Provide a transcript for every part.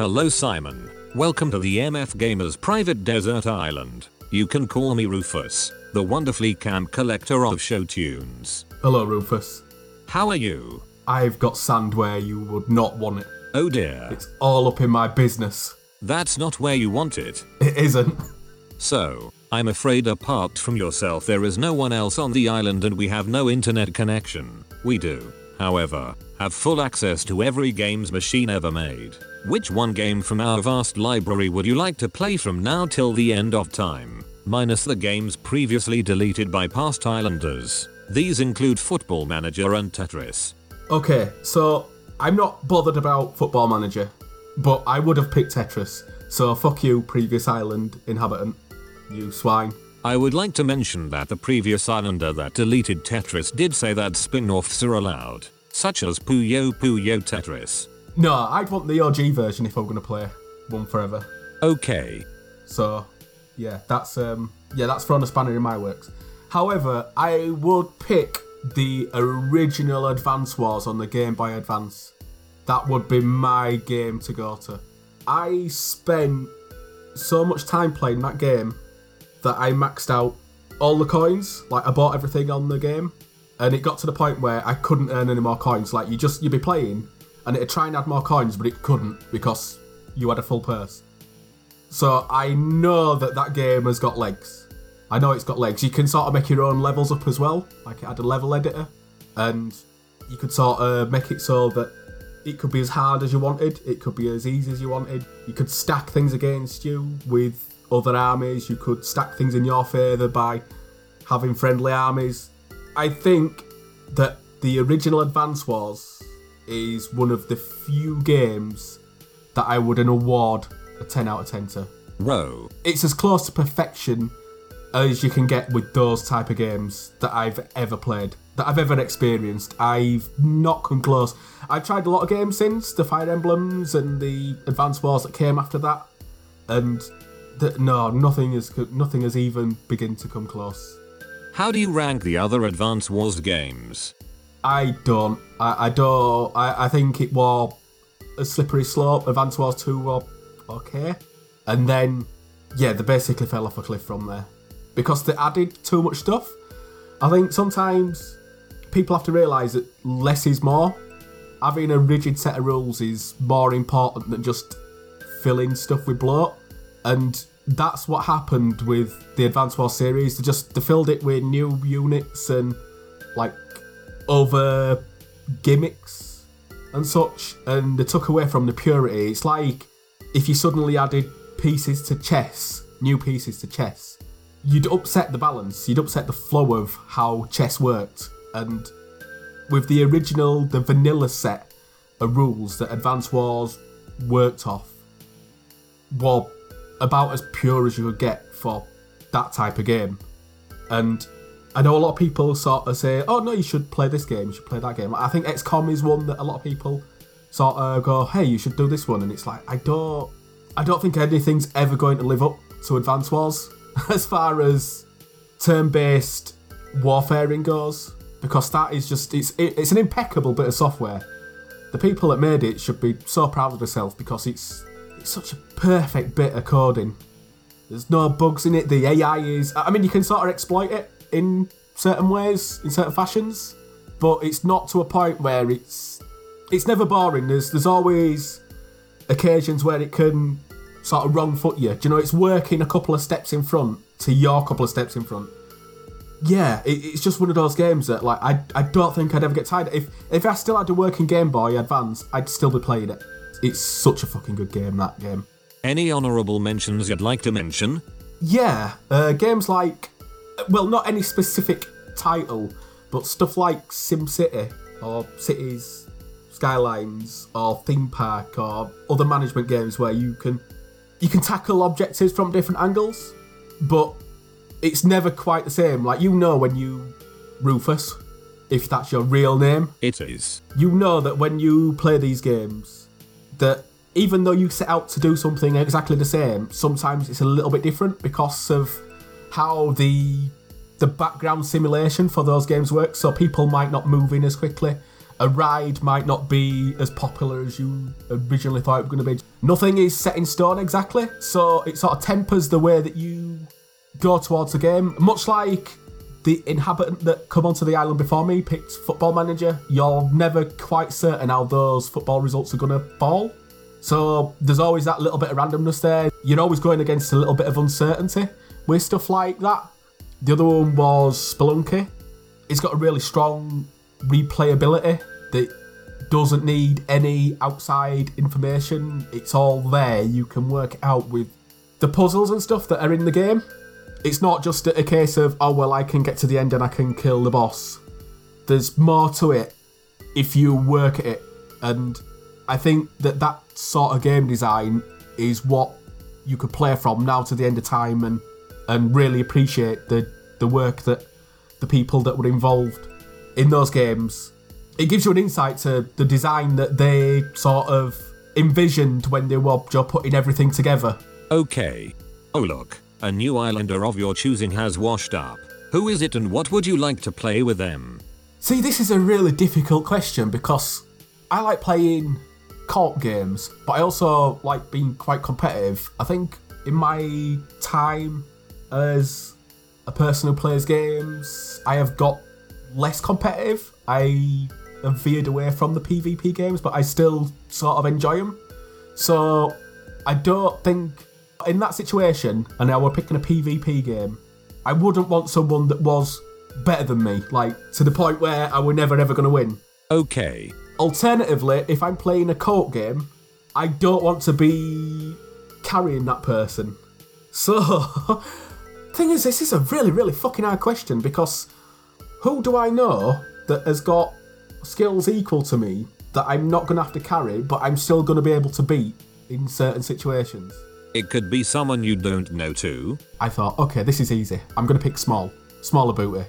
Hello Simon. Welcome to the MF Gamers private desert island. You can call me Rufus, the wonderfully camp collector of show tunes. Hello, Rufus. How are you? I've got sand where you would not want it. Oh dear. It's all up in my business. That's not where you want it. It isn't. So, I'm afraid apart from yourself there is no one else on the island and we have no internet connection. We do, however, have full access to every games machine ever made. Which one game from our vast library would you like to play from now till the end of time? Minus the games previously deleted by past islanders. These include Football Manager and Tetris. Okay, so I'm not bothered about Football Manager, but I would have picked Tetris. So fuck you, previous island inhabitant. You swine. I would like to mention that the previous islander that deleted Tetris did say that spin-offs are allowed, such as Puyo Puyo Tetris. No, I'd want the OG version if I'm gonna play one forever. Okay, So, yeah, that's um, yeah, that's thrown a spanner in my works. However, I would pick the original Advance Wars on the Game Boy Advance. That would be my game to go to. I spent so much time playing that game that I maxed out all the coins. Like I bought everything on the game, and it got to the point where I couldn't earn any more coins. Like you just you'd be playing, and it'd try and add more coins, but it couldn't because you had a full purse. So I know that that game has got legs. I know it's got legs. You can sort of make your own levels up as well. Like it had a level editor, and you could sort of make it so that it could be as hard as you wanted. It could be as easy as you wanted. You could stack things against you with other armies. You could stack things in your favour by having friendly armies. I think that the original Advance Wars is one of the few games that I would award a 10 out of 10 to. row. It's as close to perfection as you can get with those type of games that I've ever played, that I've ever experienced. I've not come close. I've tried a lot of games since the Fire Emblems and the Advance Wars that came after that, and th- no, nothing is nothing has even begun to come close. How do you rank the other Advance Wars games? I don't. I, I don't. I, I think it was a slippery slope. Advance Wars 2 were okay. And then, yeah, they basically fell off a cliff from there. Because they added too much stuff. I think sometimes people have to realise that less is more. Having a rigid set of rules is more important than just filling stuff with bloat. And that's what happened with the Advance Wars series. They just they filled it with new units and like other gimmicks and such, and they took away from the purity. It's like if you suddenly added pieces to chess, new pieces to chess, you'd upset the balance, you'd upset the flow of how chess worked. And with the original, the vanilla set of rules that Advance Wars worked off, were about as pure as you could get for that type of game. And I know a lot of people sort of say, "Oh no, you should play this game. You should play that game." I think XCOM is one that a lot of people sort of go, "Hey, you should do this one," and it's like I don't, I don't think anything's ever going to live up to Advance Wars as far as turn-based warfaring goes, because that is just it's it, it's an impeccable bit of software. The people that made it should be so proud of themselves because it's it's such a perfect bit of coding. There's no bugs in it. The AI is. I mean, you can sort of exploit it in certain ways, in certain fashions, but it's not to a point where it's. It's never boring. There's there's always occasions where it can sort of wrong foot you. Do you know? It's working a couple of steps in front to your couple of steps in front. Yeah, it, it's just one of those games that like I I don't think I'd ever get tired. If if I still had a working Game Boy Advance, I'd still be playing it. It's such a fucking good game. That game. Any honourable mentions you'd like to mention? Yeah, uh, games like, well, not any specific title, but stuff like SimCity or Cities Skylines or Theme Park or other management games where you can you can tackle objectives from different angles, but it's never quite the same. Like you know when you Rufus, if that's your real name, It is. you know that when you play these games, that even though you set out to do something exactly the same, sometimes it's a little bit different because of how the the background simulation for those games works. So people might not move in as quickly, a ride might not be as popular as you originally thought it was going to be. Nothing is set in stone exactly, so it sort of tempers the way that you go towards the game. Much like the inhabitant that come onto the island before me picked football manager, you're never quite certain how those football results are going to fall. So there's always that little bit of randomness there. You're always going against a little bit of uncertainty with stuff like that. The other one was Spelunky. It's got a really strong replayability that doesn't need any outside information. It's all there. You can work out with the puzzles and stuff that are in the game. It's not just a case of, oh, well, I can get to the end and I can kill the boss. There's more to it if you work at it. And I think that that sort of game design is what you could play from now to the end of time and, and really appreciate the, the work that the people that were involved in those games it gives you an insight to the design that they sort of envisioned when they were putting everything together. Okay. Oh look, a new islander of your choosing has washed up. Who is it and what would you like to play with them? See, this is a really difficult question because I like playing co-op games, but I also like being quite competitive. I think in my time as a person who plays games, I have got less competitive. I have veered away from the PvP games, but I still sort of enjoy them. So I don't think in that situation, and now we're picking a PvP game, I wouldn't want someone that was better than me, like to the point where I were never ever going to win. Okay. Alternatively, if I'm playing a co game, I don't want to be carrying that person. So, thing is, this is a really, really fucking hard question because who do I know that has got skills equal to me that I'm not going to have to carry, but I'm still going to be able to beat in certain situations. It could be someone you don't know too. I thought, okay, this is easy. I'm going to pick small, smaller booty.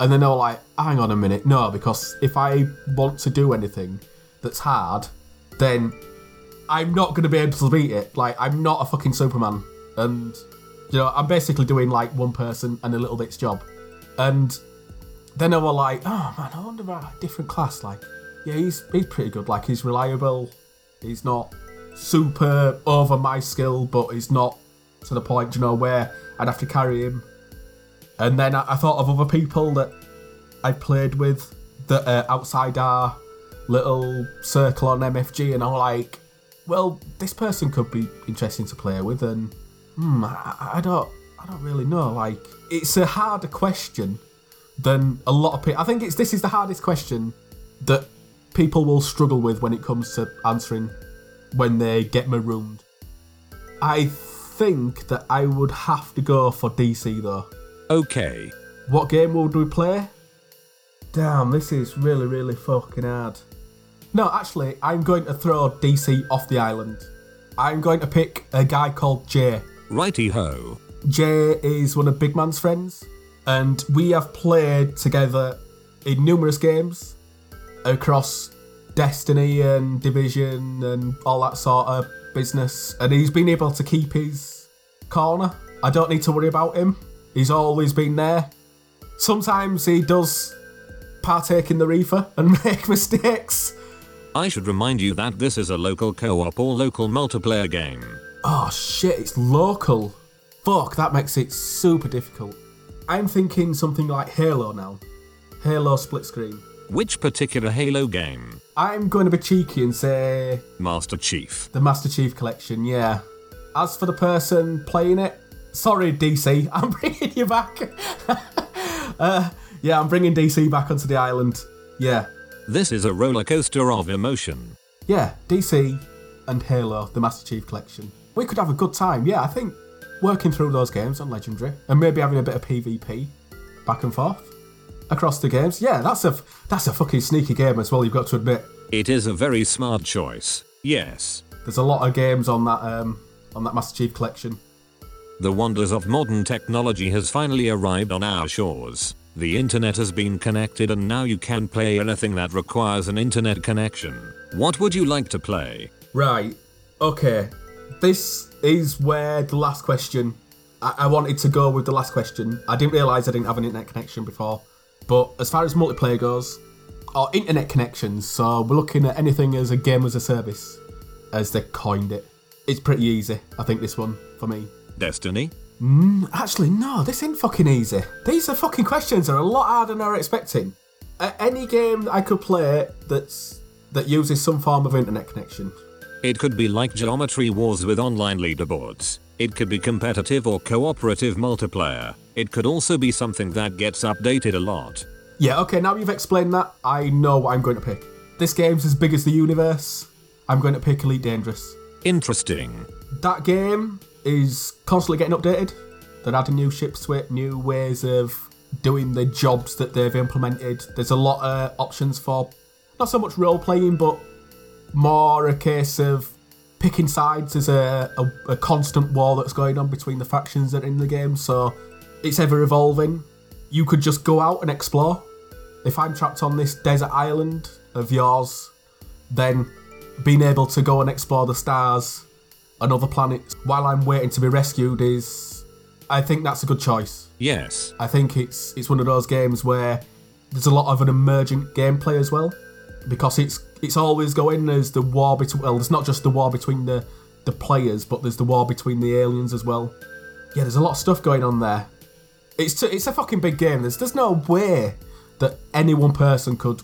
And then they were like, hang on a minute, no, because if I want to do anything that's hard, then I'm not going to be able to beat it. Like, I'm not a fucking Superman. And, you know, I'm basically doing like one person and a little bit's job. And then they were like, oh man, I wonder about a different class. Like, yeah, he's he's pretty good. Like, he's reliable. He's not super over my skill, but he's not to the point, you know, where I'd have to carry him. And then I, I thought of other people that I played with that are outside our little circle on MFG, and I'm like, well, this person could be interesting to play with, and hmm, I, I don't, I don't really know. Like, it's a harder question than a lot of people. I think it's this is the hardest question that people will struggle with when it comes to answering when they get marooned. I think that I would have to go for DC though. Okay. What game would we play? Damn, this is really, really fucking hard. No, actually, I'm going to throw DC off the island. I'm going to pick a guy called Jay. Righty ho. Jay is one of Big Man's friends and we have played together in numerous games across Destiny and Division and all that sort of business. And he's been able to keep his corner. I don't need to worry about him. He's always been there. Sometimes he does partake in the reefer and make mistakes. I should remind you that this is a local co-op or local multiplayer game. Oh shit, it's local. Fuck, that makes it super difficult. I'm thinking something like Halo now. Halo split screen. Which particular Halo game? I'm going to be cheeky and say Master Chief. the Master Chief collection, yeah. As for the person playing it, sorry DC, I'm bringing you back. uh, yeah, I'm bringing DC back onto the island. Yeah, This is a roller coaster of emotion. yeah, DC and Halo, the Master Chief collection. We could have a good time. Yeah, I think working through those games on Legendary and maybe having a bit of PvP back and forth across the games. Yeah, that's a that's a fucking sneaky game as well. You've got to admit. It is a very smart choice. Yes. There's a lot of games on that um, on that Master Chief collection. The wonders of modern technology has finally arrived on our shores. The internet has been connected and now you can play anything that requires an internet connection. What would you like to play? Right. Okay. This is where the last question. I, I wanted to go with the last question. I didn't realise I didn't have an internet connection before. But as far as multiplayer goes, or internet connections. So we're looking at anything as a game as a service, as they coined it. It's pretty easy, I think, this one for me. Destiny? Mm, actually, no, this ain't fucking easy. These are fucking questions that are a lot harder than I was expecting. A- any game that I could play that's that uses some form of internet connection. It could be like Geometry Wars with online leaderboards. It could be competitive or cooperative multiplayer. It could also be something that gets updated a lot. Yeah, okay, now you've explained that, I know what I'm going to pick. This game's as big as the universe. I'm going to pick Elite Dangerous. Interesting. That game is constantly getting updated. They're adding new ships to it, new ways of doing the jobs that they've implemented. There's a lot of options for not so much role playing, but more a case of picking sides. is a, a, a constant war that's going on between the factions that are in the game, so it's ever evolving. You could just go out and explore. If I'm trapped on this desert island of yours, then being able to go and explore the stars and other planets while I'm waiting to be rescued is I think that's a good choice. Yes. I think it's it's one of those games where there's a lot of an emergent gameplay as well, because it's it's always going as the war between. Well, there's not just the war between the the players, but there's the war between the aliens as well. Yeah, there's a lot of stuff going on there. It's t- it's a fucking big game. There's there's no way that any one person could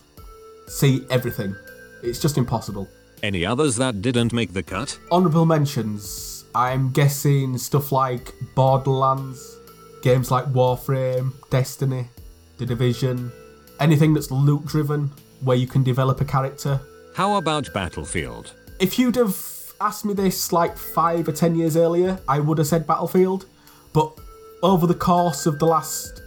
see everything. It's just impossible. Any others that didn't make the cut? Honorable mentions. I'm guessing stuff like Borderlands, games like Warframe, Destiny, The Division, anything that's loot driven, where you can develop a character. How about Battlefield? If you'd have asked me this like five or ten years earlier, I would have said Battlefield. But over the course of the last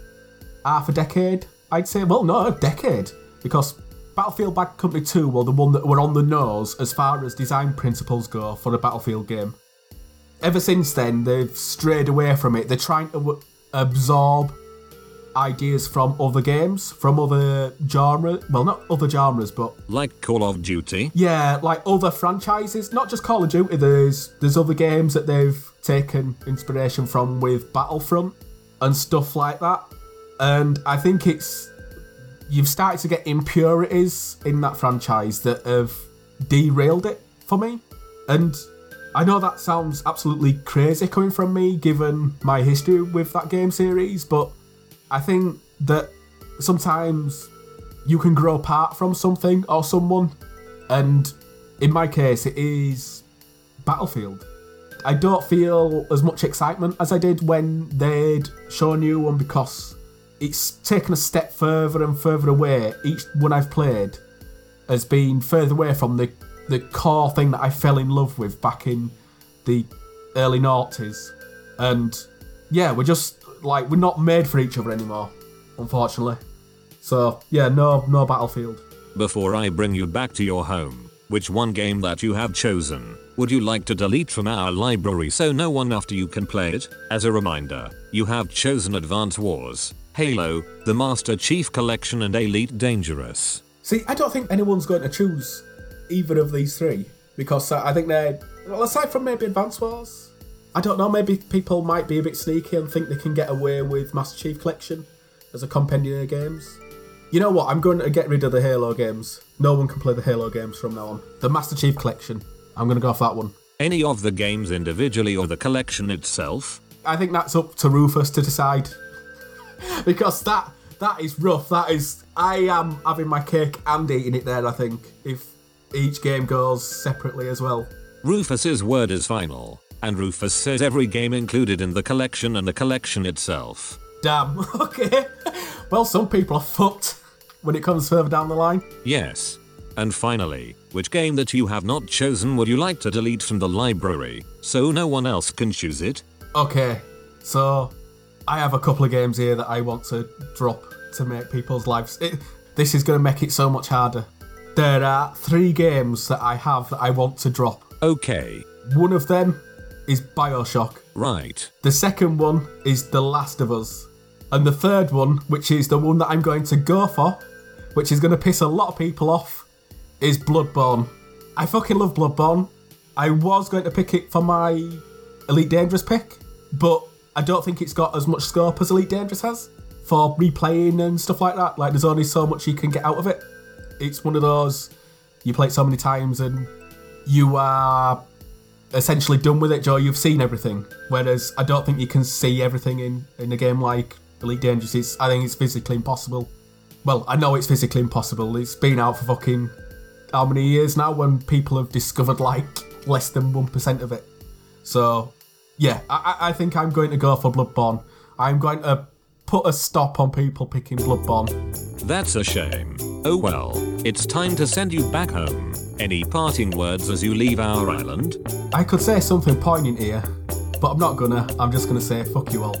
half a decade, I'd say, well, no, a decade, because Battlefield Bad Company 2 were the one that were on the nose as far as design principles go for a Battlefield game. Ever since then, they've strayed away from it. They're trying to w- absorb ideas from other games, from other genres. Well, not other genres, but Like Call of Duty? yeah, like other franchises. Not just Call of Duty. There's there's other games that they've taken inspiration from with Battlefront and stuff like that. And I think it's you've started to get impurities in that franchise that have derailed it for me. And I know that sounds absolutely crazy coming from me, given my history with that game series, but I think that sometimes you can grow apart from something or someone, and in my case, it is Battlefield. I don't feel as much excitement as I did when they'd shown you one because it's taken a step further and further away. Each one I've played has been further away from the the core thing that I fell in love with back in the early noughties. And yeah, we're just like we're not made for each other anymore, unfortunately. So yeah, no no battlefield. Before I bring you back to your home, which one game that you have chosen would you like to delete from our library so no one after you can play it? As a reminder, you have chosen Advance Wars, Halo, the Master Chief Collection and Elite Dangerous. See, I don't think anyone's going to choose either of these three because I think they're well, aside from maybe Advance Wars. I don't know. Maybe people might be a bit sneaky and think they can get away with Master Chief Collection as a compendium of games. You know what? I'm going to get rid of the Halo games. No one can play the Halo games from now on. The Master Chief Collection. I'm going to go off that one. Any of the games individually or the collection itself? I think that's up to Rufus to decide. because that that is rough. That is I am having my cake and eating it there, I think. If each game goes separately as well. Rufus's word is final, and Rufus says every game included in the collection and the collection itself. Damn. Okay. Well, some people are fucked when it comes further down the line. Yes. And finally, which game that you have not chosen would you like to delete from the library, so no one else can choose it? Okay. So I have a couple of games here that I want to drop to make people's lives. It, this is going to make it so much harder. There are three games that I have that I want to drop. Okay, One of them is Bioshock. right. The second one is The Last of Us. And the third one, which is the one that I'm going to go for, which is going to piss a lot of people off, is Bloodborne. I fucking love Bloodborne. I was going to pick it for my Elite Dangerous pick, but I don't think it's got as much scope as Elite Dangerous has for replaying and stuff like that. Like, there's only so much you can get out of it. it's one of those you play it so many times and you are essentially done with it, Joe. You've seen everything. Whereas I don't think you can see everything in, in a game like Elite Dangerous. It's, I think it's physically impossible. Well, I know it's physically impossible. It's been out for fucking how many years now when people have discovered like less than 1% of it. So, yeah, I, I think I'm going to go for Bloodborne. I'm going to put a stop on people picking Bloodborne. That's a shame. Oh well, it's time to send you back home. Any parting words as you leave our island? I could say something poignant here, but I'm not gonna. I'm just gonna say fuck you all.